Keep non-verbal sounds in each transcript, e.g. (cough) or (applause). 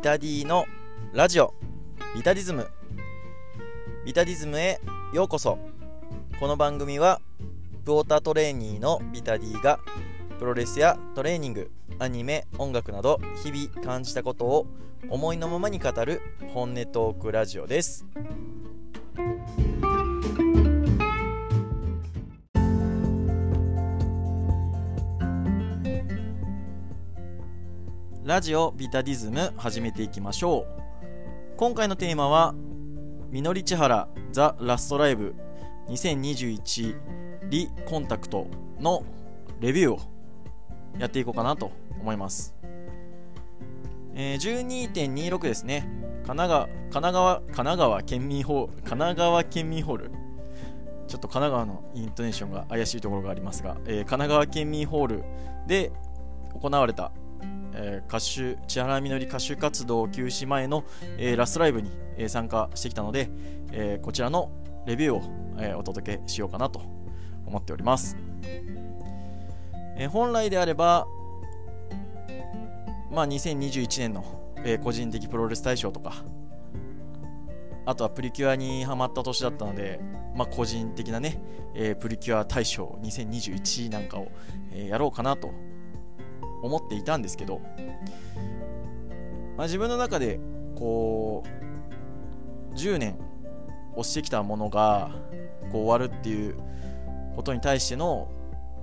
ビタディのラジオ。ビタディズム。ビタディズムへようこそ。この番組はプオータトレーニーのビタディがプロレスやトレーニングアニメ音楽など日々感じたことを思いのままに語る本音トークラジオです。ラジオビタディズム始めていきましょう。今回のテーマはみのりちはらザ・ラストライブ2021リコンタクトのレビューをやっていこうかなと思います、えー、12.26ですね。神奈川神奈川神奈川県民ホール神奈川県民ホール。ちょっと神奈川のイントネーションが怪しいところがありますが、えー、神奈川県民ホールで行われた、えー、歌手千原みのり歌手活動休止前の、えー、ラストライブに、えー、参加してきたので、えー、こちらのレビューを、えー、お届けしようかなと思っております、えー、本来であればまあ2021年の、えー、個人的プロレス大賞とかあとはプリキュアにハマった年だったので、まあ、個人的なね、えー、プリキュア大賞2021なんかを、えー、やろうかなと思っていたんですけど、まあ、自分の中でこう10年押してきたものがこう終わるっていうことに対しての、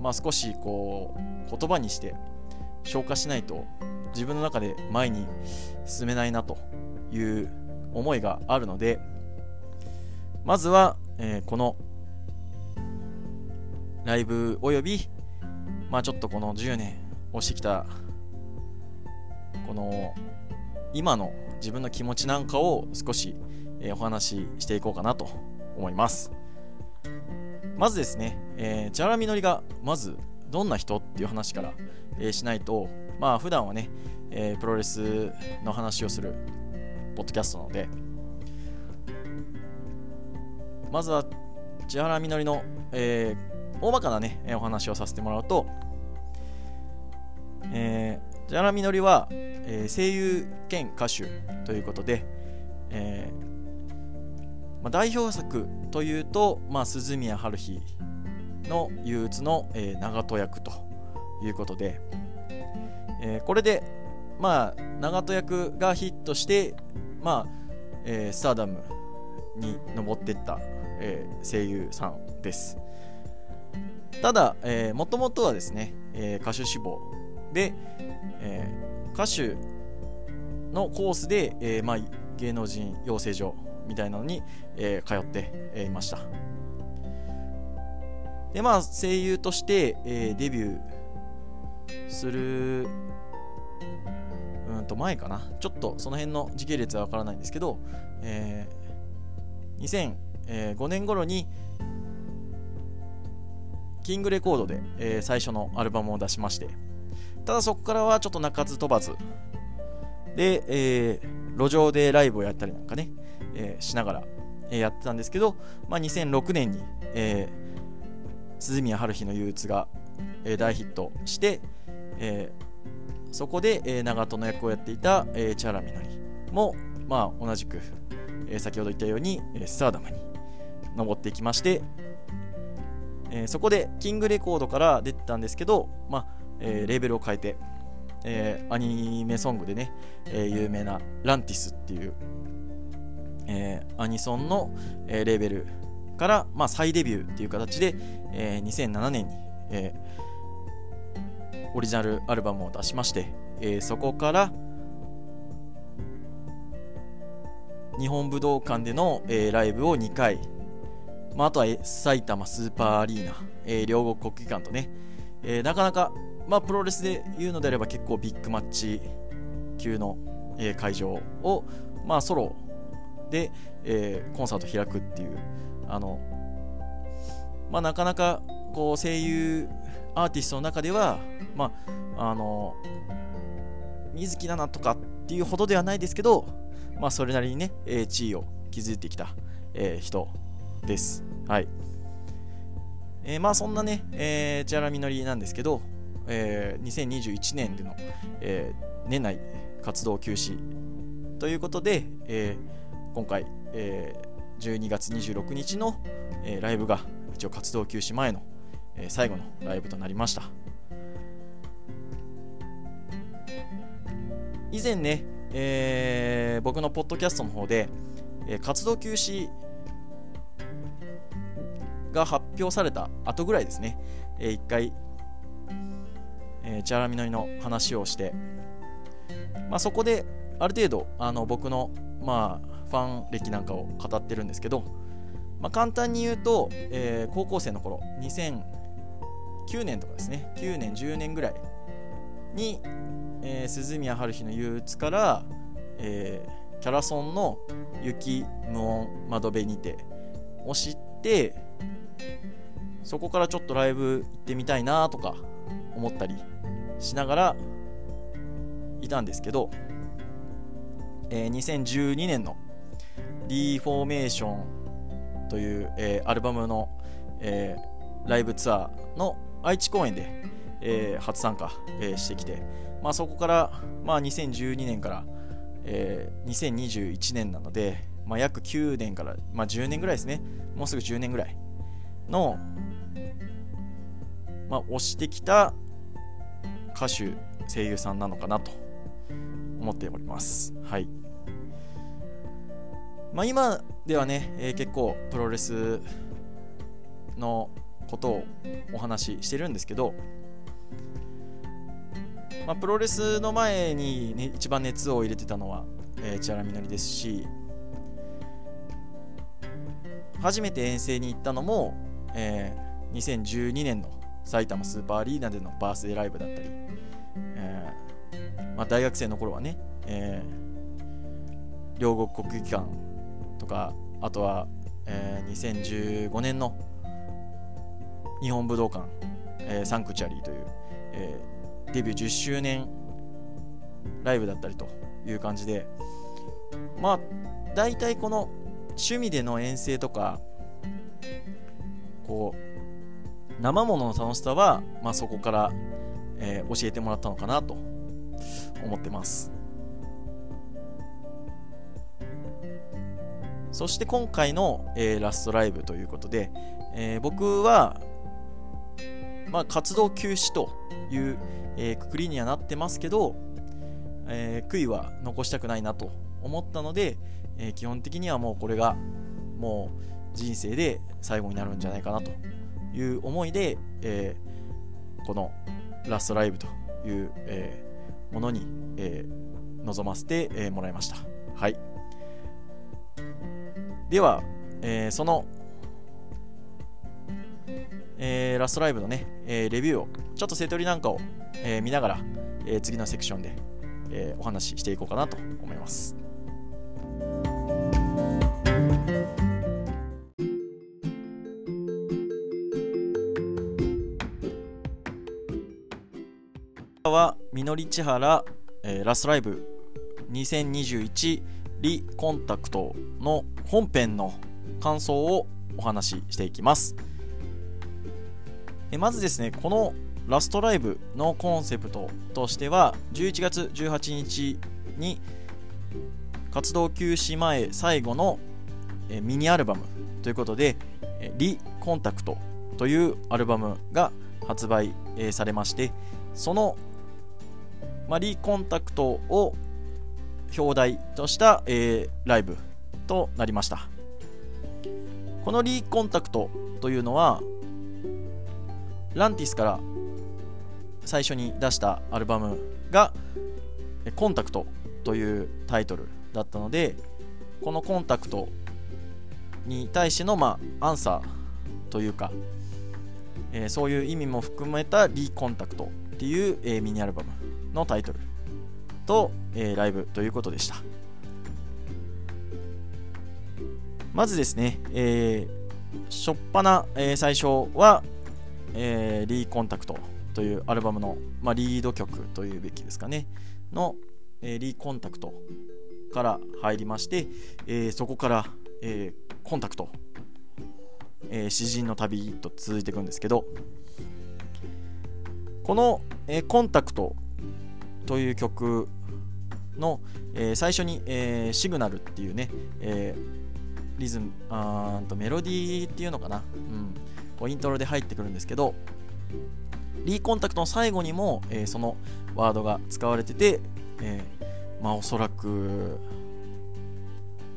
まあ、少しこう言葉にして消化しないと自分の中で前に進めないなという思いがあるのでまずは、えー、このライブおよびまあちょっとこの10年押してきたこの今の自分の気持ちなんかを少し、えー、お話ししていこうかなと思います。まずですね、えー、千原みのりがまずどんな人っていう話から、えー、しないとまあ普段はね、えー、プロレスの話をするポッドキャストなのでまずは千原みのりの、えー、大まかなねお話をさせてもらうと、えー、千原みのりは、えー、声優兼歌手ということで、えーまあ、代表作というと、まあ、鈴宮春日の憂鬱の、えー、長門役ということで、えー、これで、まあ、長門役がヒットして、まあえー、スターダムに上っていった、えー、声優さんです。ただ、えー、もともとはですね、えー、歌手志望で、えー、歌手のコースで、えーまあ、芸能人養成所みたいなのに、えー、通って、えー、いました。でまあ声優として、えー、デビューするうんと前かな。ちょっとその辺の時系列はわからないんですけど、えー、2005年頃にキングレコードで、えー、最初のアルバムを出しましてただそこからはちょっと鳴かず飛ばず。で、えー、路上でライブをやったりなんかね、えー、しながら、えー、やってたんですけど、まあ、2006年に、えー、鈴宮春日の憂鬱が、えー、大ヒットして、えー、そこで、えー、長門の役をやっていた、えー、千原みのりも、まあ、同じく、えー、先ほど言ったように、えー、スターダムに登っていきまして、えー、そこでキングレコードから出てたんですけど、まあえー、レーベルを変えて、えー、アニメソングでね、えー、有名なランティスっていう、えー、アニソンの、えー、レーベルから、まあ、再デビューっていう形で、えー、2007年に、えー、オリジナルアルバムを出しまして、えー、そこから日本武道館での、えー、ライブを2回、まあ、あとは埼玉スーパーアリーナ、えー、両国国技館とね、えー、なかなかまあ、プロレスで言うのであれば結構ビッグマッチ級の、えー、会場を、まあ、ソロで、えー、コンサート開くっていうあの、まあ、なかなかこう声優アーティストの中では、まあ、あの水木奈々とかっていうほどではないですけど、まあ、それなりにね、えー、地位を築いてきた、えー、人です。はい。えー、まあそんなね、えー、千原みのりなんですけど、えー、2021年での、えー、年内活動休止ということで、えー、今回、えー、12月26日の、えー、ライブが一応活動休止前の、えー、最後のライブとなりました。以前ね、えー、僕のポッドキャストの方で、えー、活動休止が発表された後ぐらいですね、えー、一回、えー、チャラミノリの話をして、まあ、そこである程度あの僕の、まあ、ファン歴なんかを語ってるんですけど、まあ、簡単に言うと、えー、高校生の頃2009年とかですね。9年10年ぐらいに、えー、鈴宮春日の憂鬱から、えー、キャラソンの雪無音窓辺にてを知ってそこからちょっとライブ行ってみたいなとか思ったりしながらいたんですけど、えー、2012年のリフォーメーションという、えー、アルバムの、えー、ライブツアーの愛知公演で、えー、初参加、え、してきて、まあ、そこから、まあ、2012年から、え、2021年なので、まあ、約9年から、まあ、10年ぐらいですね。もうすぐ10年ぐらいの、まあ、推してきた歌手声優さんなのかなと思っております。はい。まあ、今ではね、えー、結構プロレスのことをお話ししてるんですけど、まあ、プロレスの前に、ね、一番熱を入れてたのは、えー、千原みのりですし初めて遠征に行ったのも、えー、2012年の埼玉スーパーアリーナでのバースデーライブだったり、えーまあ、大学生の頃はね、えー、両国国技館とかあとは、えー、2015年の日本武道館、えー、サンクチャリーという、えー、デビュー10周年ライブだったりという感じでまあ大体この趣味での遠征とかこう生ものの楽しさは、まあ、そこから、えー、教えてもらったのかなと思ってます。そして今回の、えー、ラストライブということで、えー、僕は、まあ、活動休止という、えー、くくりにはなってますけど、えー、悔いは残したくないなと思ったので、えー、基本的にはもうこれがもう人生で最後になるんじゃないかなという思いで、えー、このラストライブという、えー、ものに、えー、臨ませて、えー、もらいました。はい。では、えー、そのえー、ラストライブのね、えー、レビューを、ちょっとセトリなんかを、えー、見ながら、え次のセクションで、えお話ししていこうかなと思います。みのりちはら、えラストライブ2021リコンタクトの本編の感想をお話ししていきます。えまずですね、このラストライブのコンセプトとしては、11月18日に活動休止前最後のえミニアルバムということで、リコンタクトというアルバムが発売、されまして、その、まあ、リコンタクトを表題とした、えー、ライブとなりました。このリーコンタクトというのは、ランティスから最初に出したアルバムが「コンタクト」というタイトルだったのでこのコンタクトに対しての、まあ、アンサーというか、えー、そういう意味も含めたリーコンタクトっていう、えー、ミニアルバムのタイトルと、えー、ライブということでした。まずですね、えー、しょっぱな、えー、最初はえー、リーコンタクトというアルバムの、まあ、リード曲というべきですかね、の、えー、リーコンタクトから入りまして、えー、そこから、えー、コンタクト、えー、詩人の旅と続いていくんですけど、この、えー、コンタクトという曲の、えー、最初に、えー、シグナルっていうね、えー、リズムあとメロディーっていうのかな、うん、イントロで入ってくるんですけどリーコンタクトの最後にも、え、そのワードが使われてて、え、まあおそらく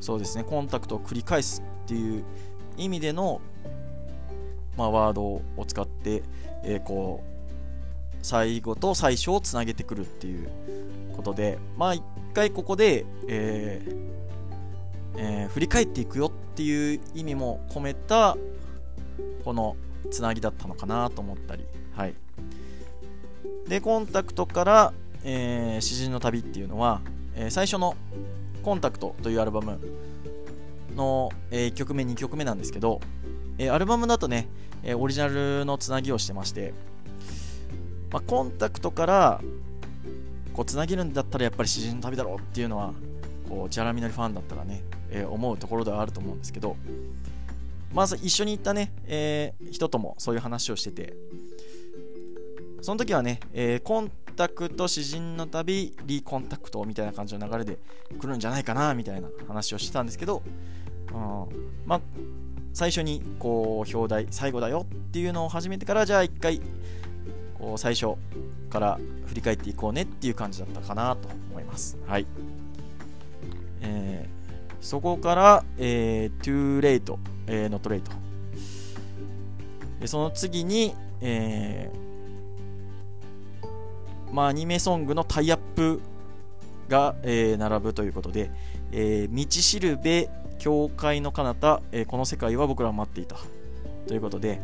そうですねコンタクトを繰り返すっていう意味での、まあ、ワードを使って、え、こう最後と最初をつなげてくるっていうことでまあ一回ここで、えーえー、振り返っていくよっていう意味も込めたこのつなぎだったのかなと思ったりはい。でコンタクトから、えー、詩人の旅っていうのは、えー、最初のコンタクトというアルバムの、えー、1曲目2曲目なんですけど、えー、アルバムだとね、えー、オリジナルのつなぎをしてまして、まあ、コンタクトからこうつなげるんだったらやっぱり詩人の旅だろうっていうのはこうジャラミノリファンだったらね、えー、思うところではあると思うんですけどまず一緒に行ったね、えー、人ともそういう話をしててその時はね、えー、コンタクト詩人の旅リコンタクトみたいな感じの流れで来るんじゃないかなみたいな話をしてたんですけど、うん、まあ最初にこう表題最後だよっていうのを始めてからじゃあ一回最初から振り返っていこうねっていう感じだったかなと思います。はい。えー、そこから、えー、too late、えー、not late。その次に、えー、まあ、アニメソングのタイアップが、えー、並ぶということで、えー、道しるべ、教会の彼方、えー、この世界は僕らを待っていたということで、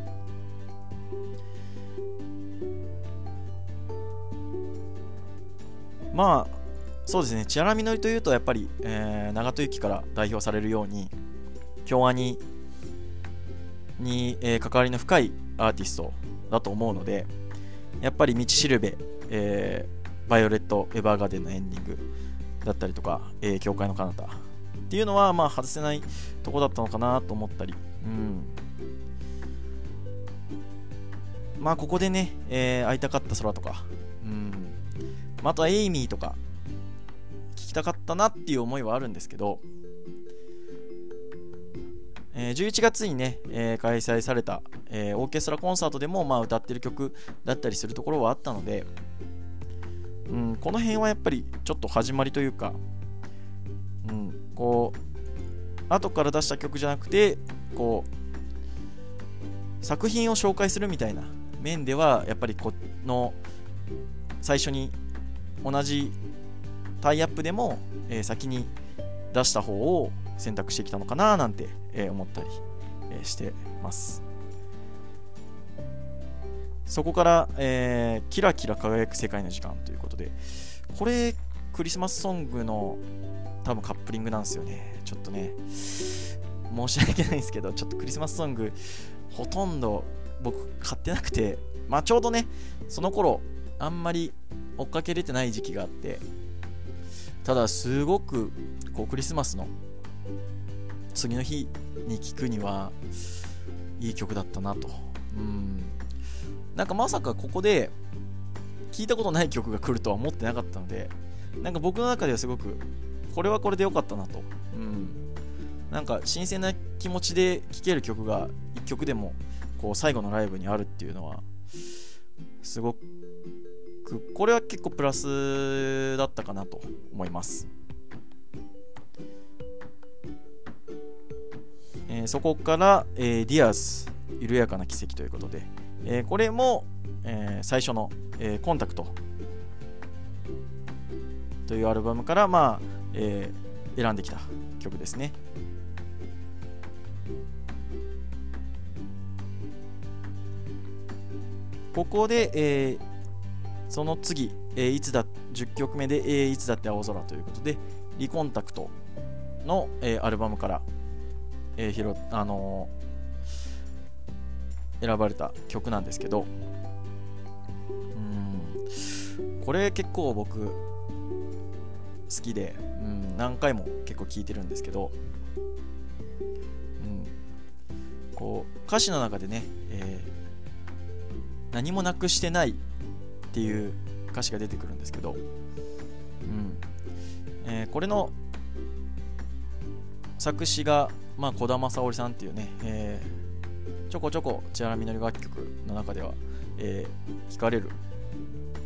まあそうですね。千原みのりというとやっぱり、えー、長門由紀から代表されるように京アニに、えー、関わりの深いアーティストだと思うのでやっぱり道しるべ、えー、バイオレット・エヴァーガーデンのエンディングだったりとか、えー、教会の彼方っていうのはまあ外せないとこだったのかなと思ったり、うん、まあここでね、えー、会いたかった空とか、うん。またエイミーとか聞きたかったなっていう思いはあるんですけど、えー、11月にね、えー、開催された、えー、オーケストラコンサートでも、まあ、歌ってる曲だったりするところはあったので、うん、この辺はやっぱりちょっと始まりというか、うん、こう後から出した曲じゃなくてこう作品を紹介するみたいな面ではやっぱりこの最初に同じタイアップでも、えー、先に出した方を選択してきたのかななんて、えー、思ったり、えー、してます。そこから、えー、キラキラ輝く世界の時間ということで、これ、クリスマスソングの多分カップリングなんですよね。ちょっとね、申し訳ないんですけど、ちょっとクリスマスソング、ほとんど僕買ってなくて、まあちょうどね、その頃、あんまり追っかけれてない時期があってただすごくこうクリスマスの次の日に聴くにはいい曲だったなと。うん。なんかまさかここで聞いたことない曲が来るとは思ってなかったのでなんか僕の中ではすごくこれはこれで良かったなと。うん。なんか新鮮な気持ちで聴ける曲が1曲でもこう最後のライブにあるっていうのはすごくこれは結構プラスだったかなと思います。えー、そこから、えー、 Dears緩やかな奇跡ということで、えー、これも、えー、最初の、えー、コンタクトというアルバムから、まあえー、選んできた曲ですね。ここで、えー、その次、えー、いつだ10曲目で、えー、いつだって青空ということで、リコンタクトの、えー、アルバムから、えーひろあのー、選ばれた曲なんですけど、うんこれ結構僕好きで、うん、何回も結構聴いてるんですけど、うん、こう歌詞の中でね、えー、何もなくしてないっていう歌詞が出てくるんですけど、うん、えー、これの作詞が、まあ、小田正織さんっていうね、えー、ちょこちょこ千原みのり楽曲の中では、えー、聞かれる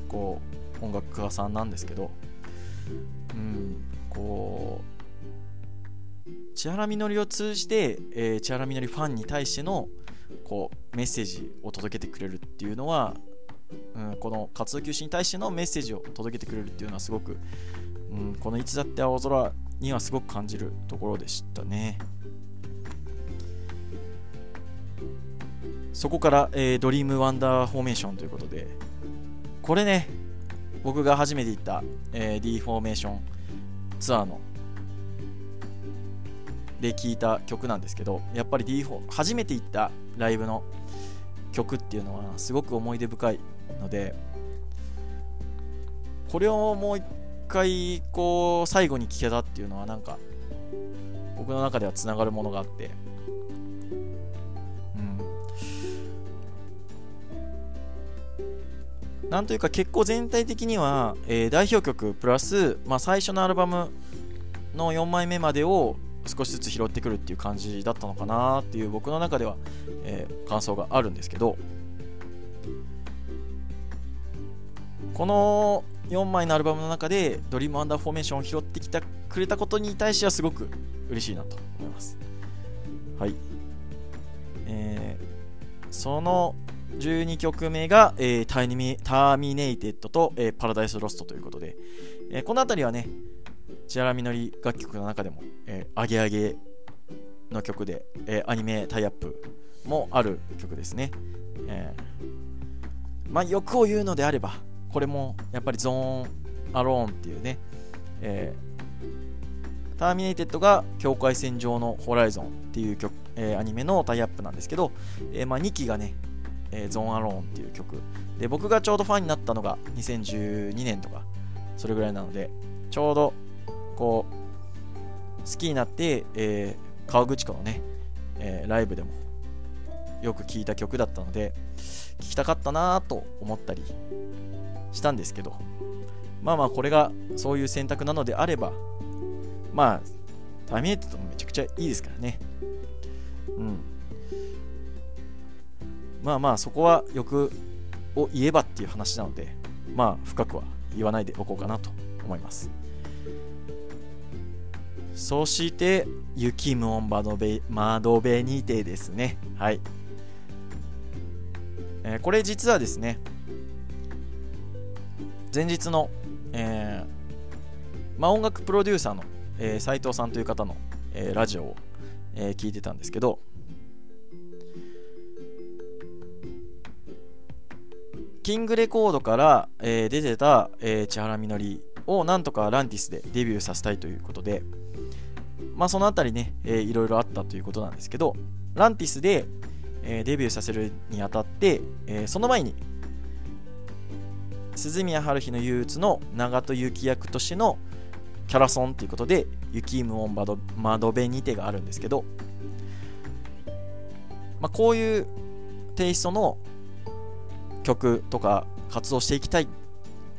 こう音楽家さんなんですけど、うん、こう千原みのりを通じて、えー、千原みのりファンに対してのこうメッセージを届けてくれるっていうのは、うん、この活動休止に対してのメッセージを届けてくれるっていうのはすごく、うん、このいつだって青空にはすごく感じるところでしたね。そこから、えー、 Dream Wonder Formation ということで、これね、僕が初めて行った、えー、D フォーメーションツアーので聴いた曲なんですけど、やっぱり D フォ、初めて行ったライブの曲っていうのはすごく思い出深いので、これをもう一回こう最後に聞けたっていうのはなんか僕の中ではつながるものがあって。うん。なんというか結構全体的には、えー、代表曲プラス、まあ、最初のアルバムの4枚目までを少しずつ拾ってくるっていう感じだったのかなっていう僕の中では、えー、感想があるんですけど。この4枚のアルバムの中で Dream Wonder Formation を拾ってきてくれたことに対してはすごく嬉しいなと思います。はい。えー、その12曲目が、えー、 Terminated と、えー、 Paradise Lost ということで、えー、この辺りはね、千原みのり楽曲の中でも、えー、アゲアゲの曲で、えー、アニメタイアップもある曲ですね。えー、まあ、欲を言うのであれば、これもやっぱりゾーンアローンっていうね、えー、ターミネイテッドが境界線上のホライゾンっていう曲、えー、アニメのタイアップなんですけど、えー、まあ、2期がね、えゾーンアローンっていう曲。で僕がちょうどファンになったのが2012年とかそれぐらいなのでちょうどこう好きになって、え川口湖のね、えライブでもよく聴いた曲だったので聴きたかったなと思ったりしたんですけどまあまあこれがそういう選択なのであればまあターミネートともめちゃくちゃいいですからね。うん。まあまあそこは欲を言えばっていう話なのでまあ深くは言わないでおこうかなと思います。そして雪無音窓辺窓辺にてですね。はい、えー、これ実はですね前日の、えーまあ、音楽プロデューサーの、えー、斉藤さんという方の、えー、ラジオを、えー、聞いてたんですけどキングレコードから、えー、出てた、えー、千原みのりをなんとかランティスでデビューさせたいということで、まあ、そのあたりね、えー、いろいろあったということなんですけど、ランティスで、えー、デビューさせるにあたって、えー、その前に鈴宮春日の憂鬱の長門幸役としてのキャラソンということで雪無音窓窓辺にてがあるんですけど、まあ、こういうテイストの曲とか活動していきたい、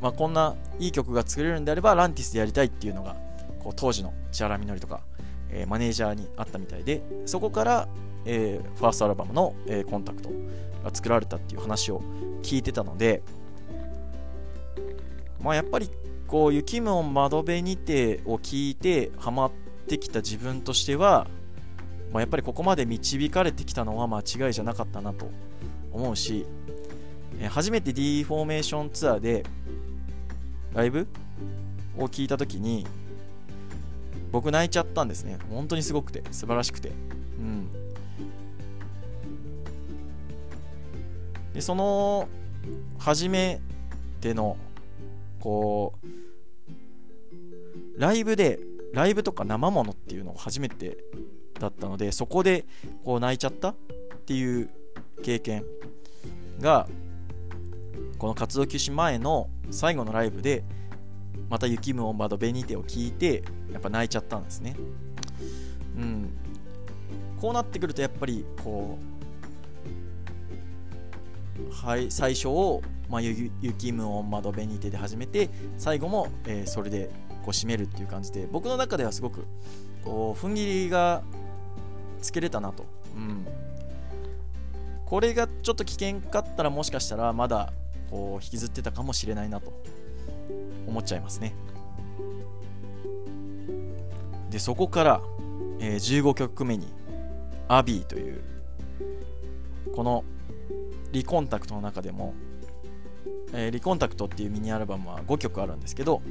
まあ、こんないい曲が作れるんであればランティスでやりたいっていうのがこう当時の千原みのりとか、えー、マネージャーにあったみたいでそこから、えー、ファーストアルバムの、えー、コンタクトが作られたっていう話を聞いてたのでまあ、やっぱりこう雪も窓辺にてを聞いてハマってきた自分としては、まあ、やっぱりここまで導かれてきたのは間違いじゃなかったなと思うし、え初めて D フォーメーションツアーでライブを聞いた時に僕泣いちゃったんですね。本当にすごくて素晴らしくて。うん。でその初めてのこうライブでライブとか生ものっていうのを初めてだったのでそこでこう泣いちゃったっていう経験がこの活動休止前の最後のライブでまた雪むオンバドベニテを聞いてやっぱ泣いちゃったんですね。うん。こうなってくるとやっぱりこうはい最初をまあ、雪無音窓紅手で始めて最後も、えー、それでこう締めるっていう感じで僕の中ではすごくこう踏ん切りがつけれたなと、うん、これがちょっと危険かったらもしかしたらまだこう引きずってたかもしれないなと。思っちゃいますね。でそこから、えー、15曲目に「アビー」というこのリコンタクトの中でも、えー、リコンタクトっていうミニアルバムは5曲あるんですけど、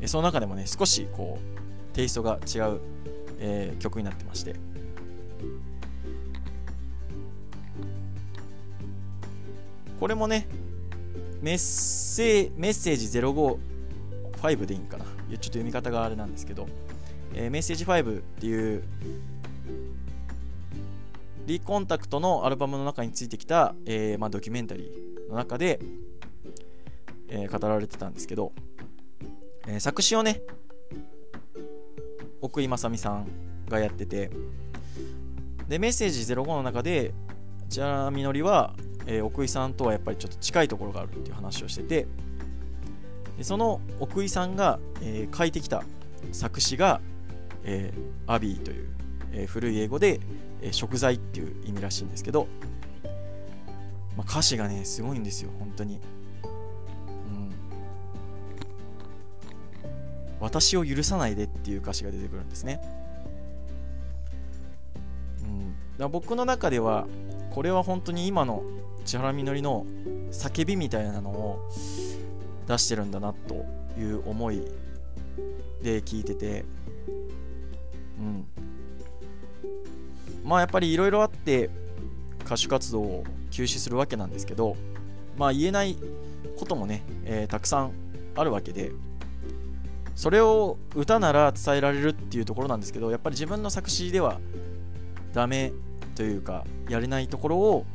えー、その中でもね少しこうテイストが違う、えー、曲になってまして。これもねメッセメッセージ055でいいんかな。ちょっと読み方があれなんですけど、えー、メッセージ5っていうリコンタクトのアルバムの中についてきた、えー、まあ、ドキュメンタリーの中で、えー、語られてたんですけど、えー、作詞をね奥井正美さんがやっててでメッセージ05の中で千原みのりは、えー、奥井さんとはやっぱりちょっと近いところがあるっていう話をしててでその奥井さんが、えー、書いてきた作詞が、えー、アビーという、えー、古い英語で、え食材っていう意味らしいんですけど、まあ、歌詞がねすごいんですよ本当に、私を許さないでっていう歌詞が出てくるんですね、うん、僕の中ではこれは本当に今の千原みのりの叫びみたいなのを出してるんだなという思いで聞いててうん。まあやっぱりいろいろあって歌手活動を休止するわけなんですけどまあ言えないこともね、えー、たくさんあるわけでそれを歌なら伝えられるっていうところなんですけどやっぱり自分の作詞ではダメというかやれないところを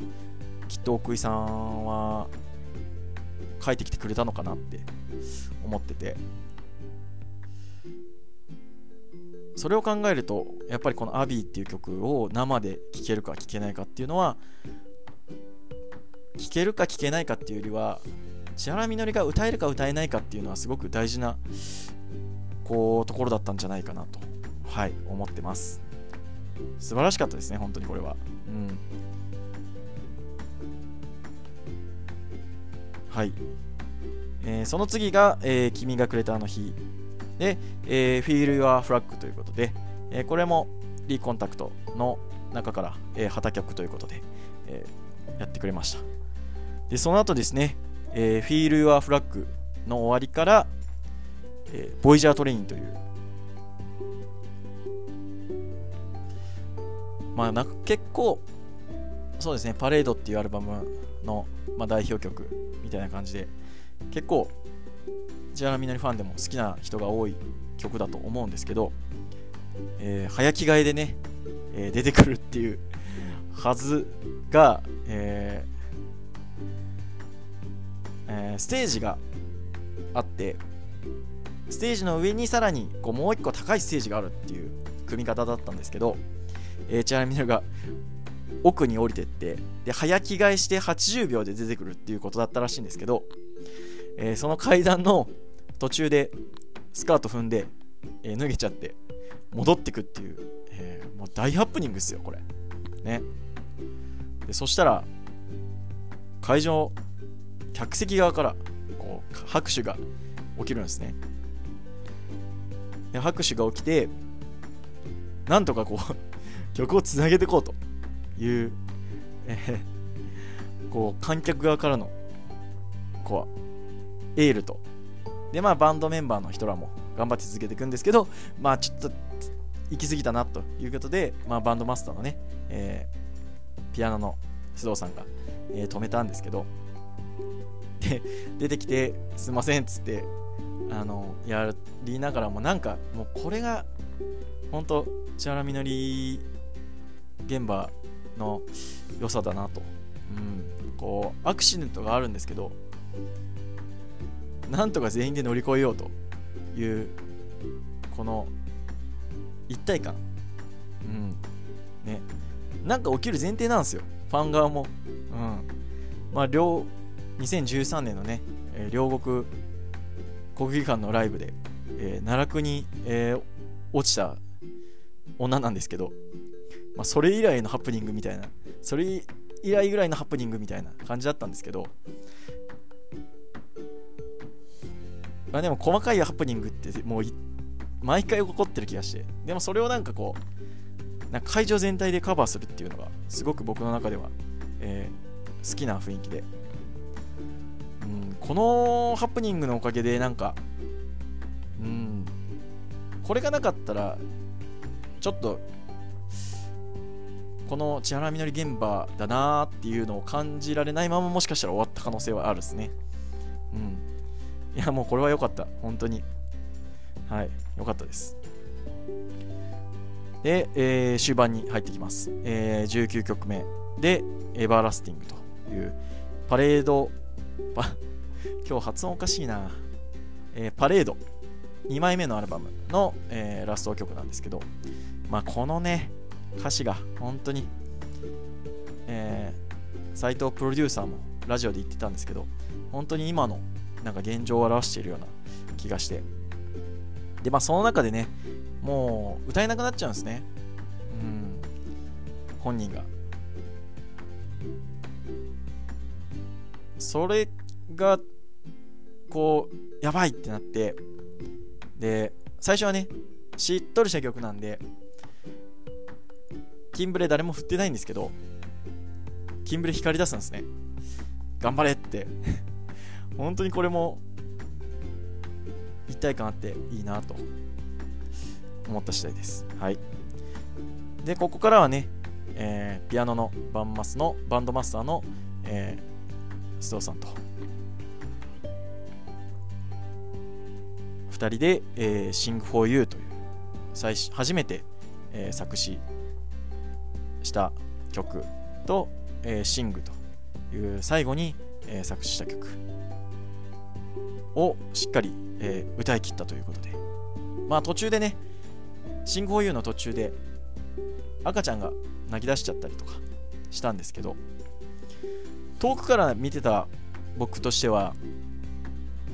きっと奥井さんは書いてきてくれたのかなって思ってて。それを考えるとやっぱりこの「アビー」っていう曲を生で聴けるか聴けないかっていうのは聴けるか聴けないかっていうよりは千原みのりが歌えるか歌えないかっていうのはすごく大事なこうところだったんじゃないかなとはい思ってます。素晴らしかったですね本当にこれは。うん。はい、えー、その次が、えー、君がくれたあの日。で、えー、Feel Your Flag ということで、えー、これもリーコンタクトの中から、えー、旗曲ということで、えー、やってくれました。で、その後ですね、えー、Feel Your Flag の終わりから、えー、ボイジャートレインという、まあ、な結構、そうですね、パレードっていうアルバムの、まあ、代表曲みたいな感じで、結構千原みのりファンでも好きな人が多い曲だと思うんですけど、えー、早着替えでね、えー、出てくるっていうはずが、えーえー、ステージがあってステージの上にさらにこうもう一個高いステージがあるっていう組み方だったんですけど、えー、千原みのりが奥に降りてってで早着替えして80秒で出てくるっていうことだったらしいんですけど、えー、その階段の途中でスカート踏んで、えー、脱げちゃって戻ってくっていう、えー、もう大ハプニングですよこれ。ね。でそしたら会場客席側からこう拍手が起きるんですね。拍手が起きてなんとかこう (laughs) 曲をつなげていこうという、えー、こう観客側からのこうエールと。で、まあ、バンドメンバーの人らも頑張って続けていくんですけど、まあ、ちょっと行き過ぎたなということで、まあ、バンドマスターのね、えー、ピアノの須藤さんが、えー、止めたんですけど、で、出てきて、すいませんっつって、あの、やりながらも、なんか、もうこれが、本当千原みのり現場の良さだなと。うん、こう、アクシデントがあるんですけど、なんとか全員で乗り越えようというこの一体感。うん。ね。なんか起きる前提なんですよ。ファン側も。うん。まあ両2013年のね、両国国技館のライブでえー、奈落に、えー、落ちた女なんですけど、まあ、それ以来のハプニングみたいなそれ以来ぐらいのハプニングみたいな感じだったんですけど、まあ、でも細かいハプニングってもう毎回起こってる気がしてでもそれをなんかこうなんか会場全体でカバーするっていうのがすごく僕の中では、えー、好きな雰囲気で、うん、このハプニングのおかげでなんかうんこれがなかったらちょっとこの千原みのり現場だなーっていうのを感じられないままもしかしたら終わった可能性はあるですね。うん。いや、もうこれは良かった。本当に。はい。良かったです。で、えー、終盤に入ってきます。えー、19曲目で、エバーラスティングというパレード、パ今日発音おかしいな。えー、パレード2枚目のアルバムの、えー、ラスト曲なんですけど、まあ、このね、歌詞が本当に、えー、斎藤プロデューサーもラジオで言ってたんですけど、本当に今のなんか現状を表しているような気がして。で、まあその中でね、もう歌えなくなっちゃうんですね。うん。本人が。それが、こう、やばいってなって、で、最初はね、しっとりした曲なんで、キンブレ誰も振ってないんですけど、キンブレ光り出すんですね。頑張れって (laughs) 本当にこれも、一体感あっていいなと思った次第です。はい。で、ここからはね、えー、ピアノのバンマスのバンドマスターの、えー、須藤さんと。2人で、えー、Sing for You という最初めて、えー、作詞した曲と、えー、Sing という最後に、えー、作詞した曲をしっかり、えー、歌い切ったということで。まあ途中でね Sing for You の途中で赤ちゃんが泣き出しちゃったりとかしたんですけど遠くから見てた僕としては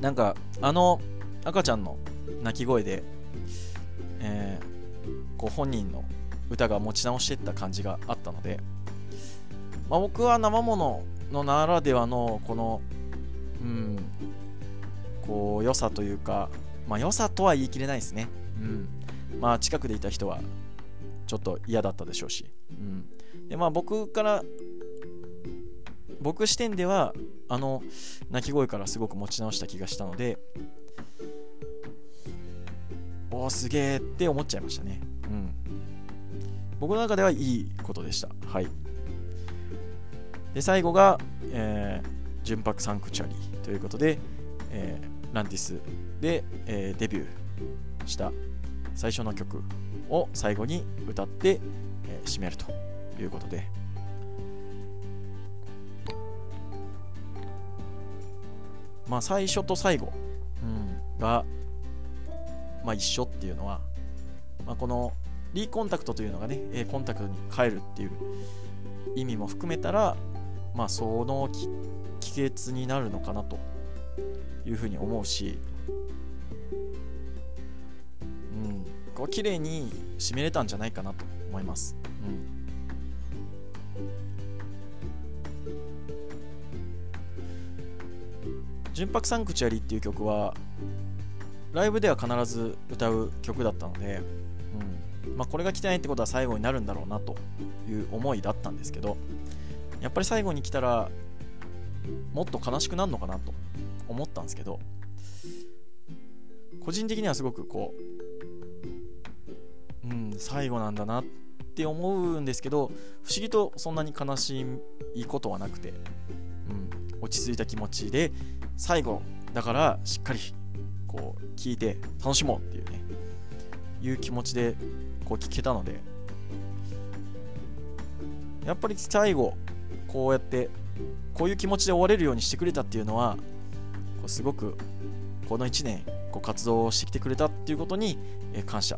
なんかあの赤ちゃんの泣き声で、えー、こう本人の歌が持ち直していった感じがあったので、まあ、僕は生もののならではのこのうんこう良さというかまあ良さとは言い切れないですね。うん。まあ近くでいた人はちょっと嫌だったでしょうし、うん、でまあ僕から僕視点ではあの鳴き声からすごく持ち直した気がしたのでおおすげえって思っちゃいましたね。うん。僕の中ではいいことでした。はい。で最後が、えー、純白サンクチュアリーということで、えー、ランティスで、えー、デビューした最初の曲を最後に歌って、えー、締めるということで。まあ最初と最後、うん、がまあ、一緒っていうのは、まあ、このリーコンタクトというのがね、A コンタクトに変えるっていう意味も含めたら、まあ、その帰結になるのかなというふうに思うし、うん、こう綺麗に締めれたんじゃないかなと思います。うん純白サンクチュアリっていう曲はライブでは必ず歌う曲だったので、うん。まあ、これが来てないってことは最後になるんだろうなという思いだったんですけどやっぱり最後に来たらもっと悲しくなるのかなと思ったんですけど個人的にはすごくこう、うん、最後なんだなって思うんですけど不思議とそんなに悲しいことはなくて、うん、落ち着いた気持ちで最後だからしっかりこう聞いて楽しもうっていうねいう気持ちでこう聞けたのでやっぱり最後こうやってこういう気持ちで終われるようにしてくれたっていうのはこうすごくこの1年こう活動してきてくれたっていうことに、感謝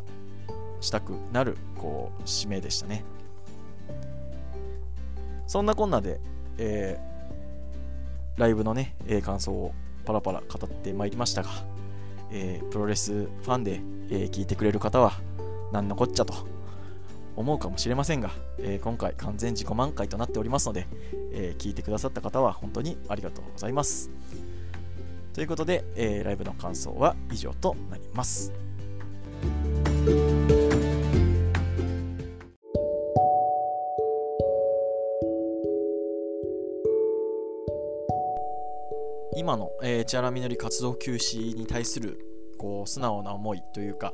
したくなるこう使命でしたね。そんなこんなで、えー、ライブのね、え感想をパラパラ語ってまいりましたがえー、プロレスファンで、えー、聞いてくれる方は何のこっちゃと思うかもしれませんが、え、今回完全自己満開となっておりますので、え聞いてくださった方は本当にありがとうございます。ということで、えライブの感想は以上となります。今の、えー、千原みのり活動休止に対するこう素直な思いというか、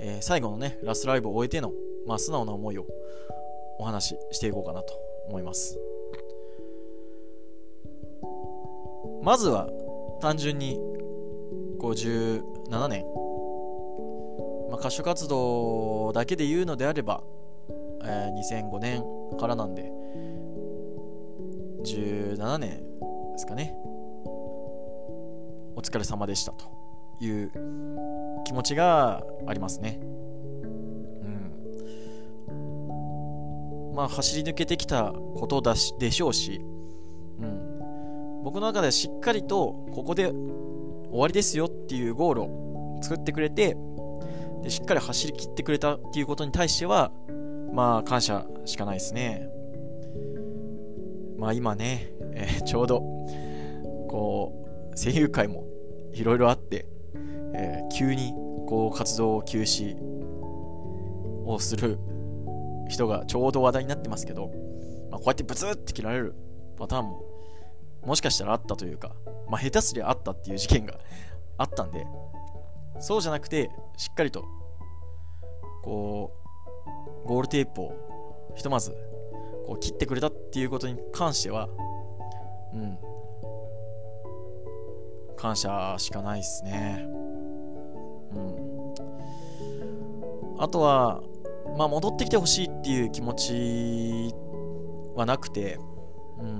えー、最後のねラストライブを終えての、まあ、素直な思いをお話ししていこうかなと思います。まずは単純に57年、まあ、歌手活動だけで言うのであれば、えー、2005年からなんで17年ですかね。お疲れ様でしたという気持ちがありますね。うん。まあ走り抜けてきたことだしでしょうし、うん。僕の中でしっかりとここで終わりですよっていうゴールを作ってくれて、でしっかり走り切ってくれたっていうことに対しては、まあ感謝しかないですね。まあ今ね、えー、ちょうど、こう、声優界もいろいろあって、えー、急にこう活動を休止をする人がちょうど話題になってますけど、まあ、こうやってブツって切られるパターンももしかしたらあったというか、まあ、下手すりゃあったっていう事件が (laughs) あったんでそうじゃなくてしっかりとこうゴールテープをひとまずこう切ってくれたっていうことに関してはうん感謝しかないっすね。うん。あとは、まあ戻ってきてほしいっていう気持ちはなくて、うん。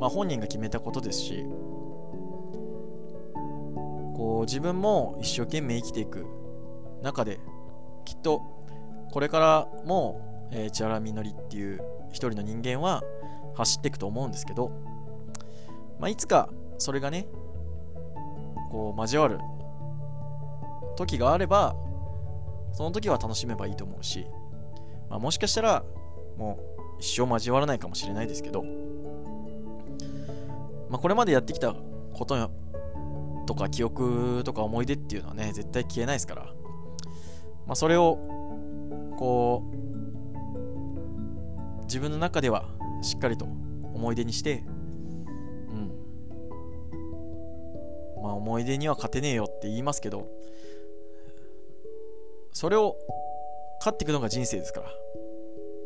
まあ本人が決めたことですし、こう自分も一生懸命生きていく中で、きっとこれからも、えー、千原みのりっていう一人の人間は走っていくと思うんですけど、まあ、いつかそれがねこう交わる時があればその時は楽しめばいいと思うし、まあ、もしかしたらもう一生交わらないかもしれないですけど、まあ、これまでやってきたこととか記憶とか思い出っていうのはね絶対消えないですから、まあ、それをこう自分の中ではしっかりと思い出にしてあ思い出には勝てねえよって言いますけど、それを勝っていくのが人生ですから。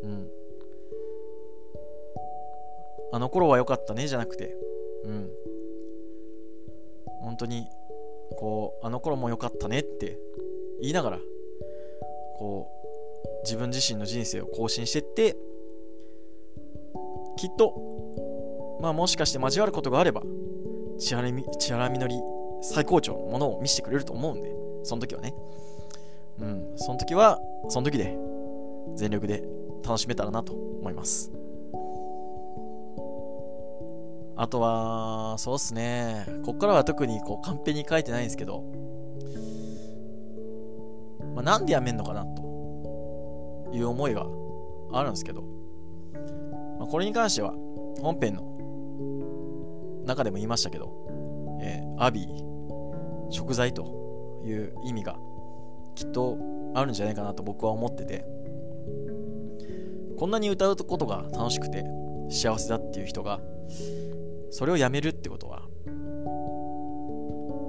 うん。あの頃は良かったねじゃなくて、うん。本当に、こう、あの頃も良かったねって言いながら、こう、自分自身の人生を更新してって、きっと、まあもしかして交わることがあれば、千原み千原みのり最高潮のものを見せてくれると思うんで、その時はね。うん、その時は、その時で全力で楽しめたらなと思います。あとは、そうっすね。こっからは特にこうカンペに書いてないんですけど、まあ、なんでやめんのかなという思いがあるんですけど、まあ、これに関しては本編の中でも言いましたけど、えー、アビー、食材という意味がきっとあるんじゃないかなと僕は思ってて、こんなに歌うことが楽しくて幸せだっていう人が、それをやめるってことは、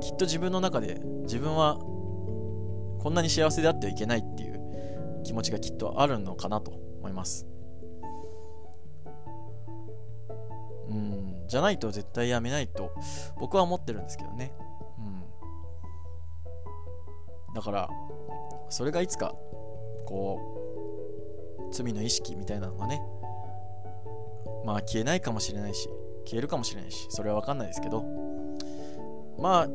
きっと自分の中で自分はこんなに幸せであってはいけないっていう気持ちがきっとあるのかなと思います。うんじゃないと絶対やめないと僕は思ってるんですけどねだからそれがいつかこう罪の意識みたいなのがねまあ消えないかもしれないし消えるかもしれないしそれは分かんないですけどまあ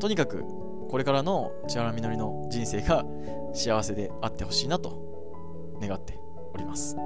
とにかくこれからの千原みのりの人生が幸せであってほしいなと願っております。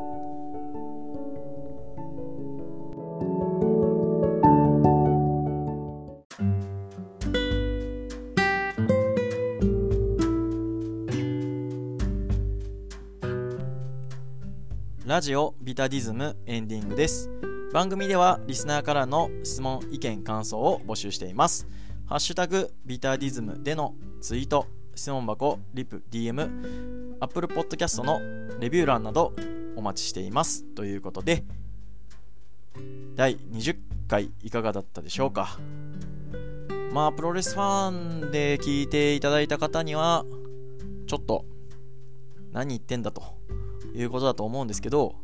ラジオビタディズムエンディングです。番組ではリスナーからの質問意見感想を募集しています。ハッシュタグビタディズムでのツイート質問箱リプ DM Apple Podcast のレビュー欄などお待ちしています。ということで第20回いかがだったでしょうか？まあプロレスファンで聞いていただいた方にはちょっと何言ってんだと。いうことだと思うんですけど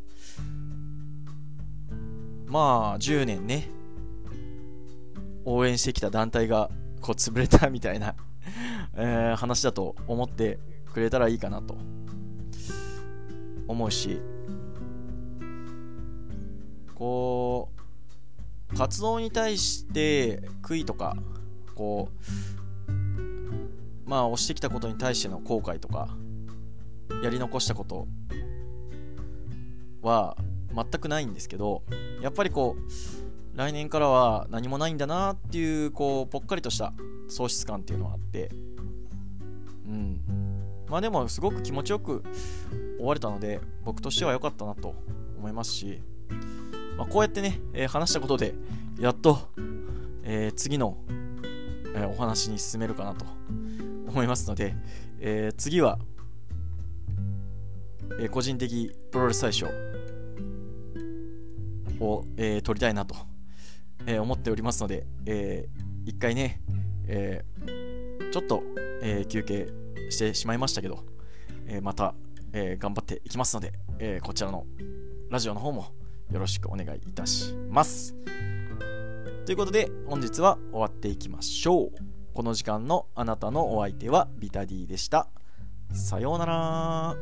まあ10年ね応援してきた団体がこう潰れたみたいな (laughs) えー、話だと思ってくれたらいいかなと思うしこう活動に対して悔いとかこうまあ押してきたことに対しての後悔とかやり残したことは全くないんですけどやっぱりこう来年からは何もないんだなっていうこうぽっかりとした喪失感っていうのがあってうん。まあでもすごく気持ちよく終われたので僕としては良かったなと思いますし、まあ、こうやってね、えー、話したことでやっと、えー、次の、えー、お話に進めるかなと思いますので、え次は、え個人的プロレス大賞を、え取りたいなと、え思っておりますので、えー、一回ね、えちょっとえー、休憩してしまいましたけど、えー、また、えー、頑張っていきますので、えこちらのラジオの方もよろしくお願いいたします。ということで本日は終わっていきましょう。この時間のあなたのお相手はビタディでした。さようなら。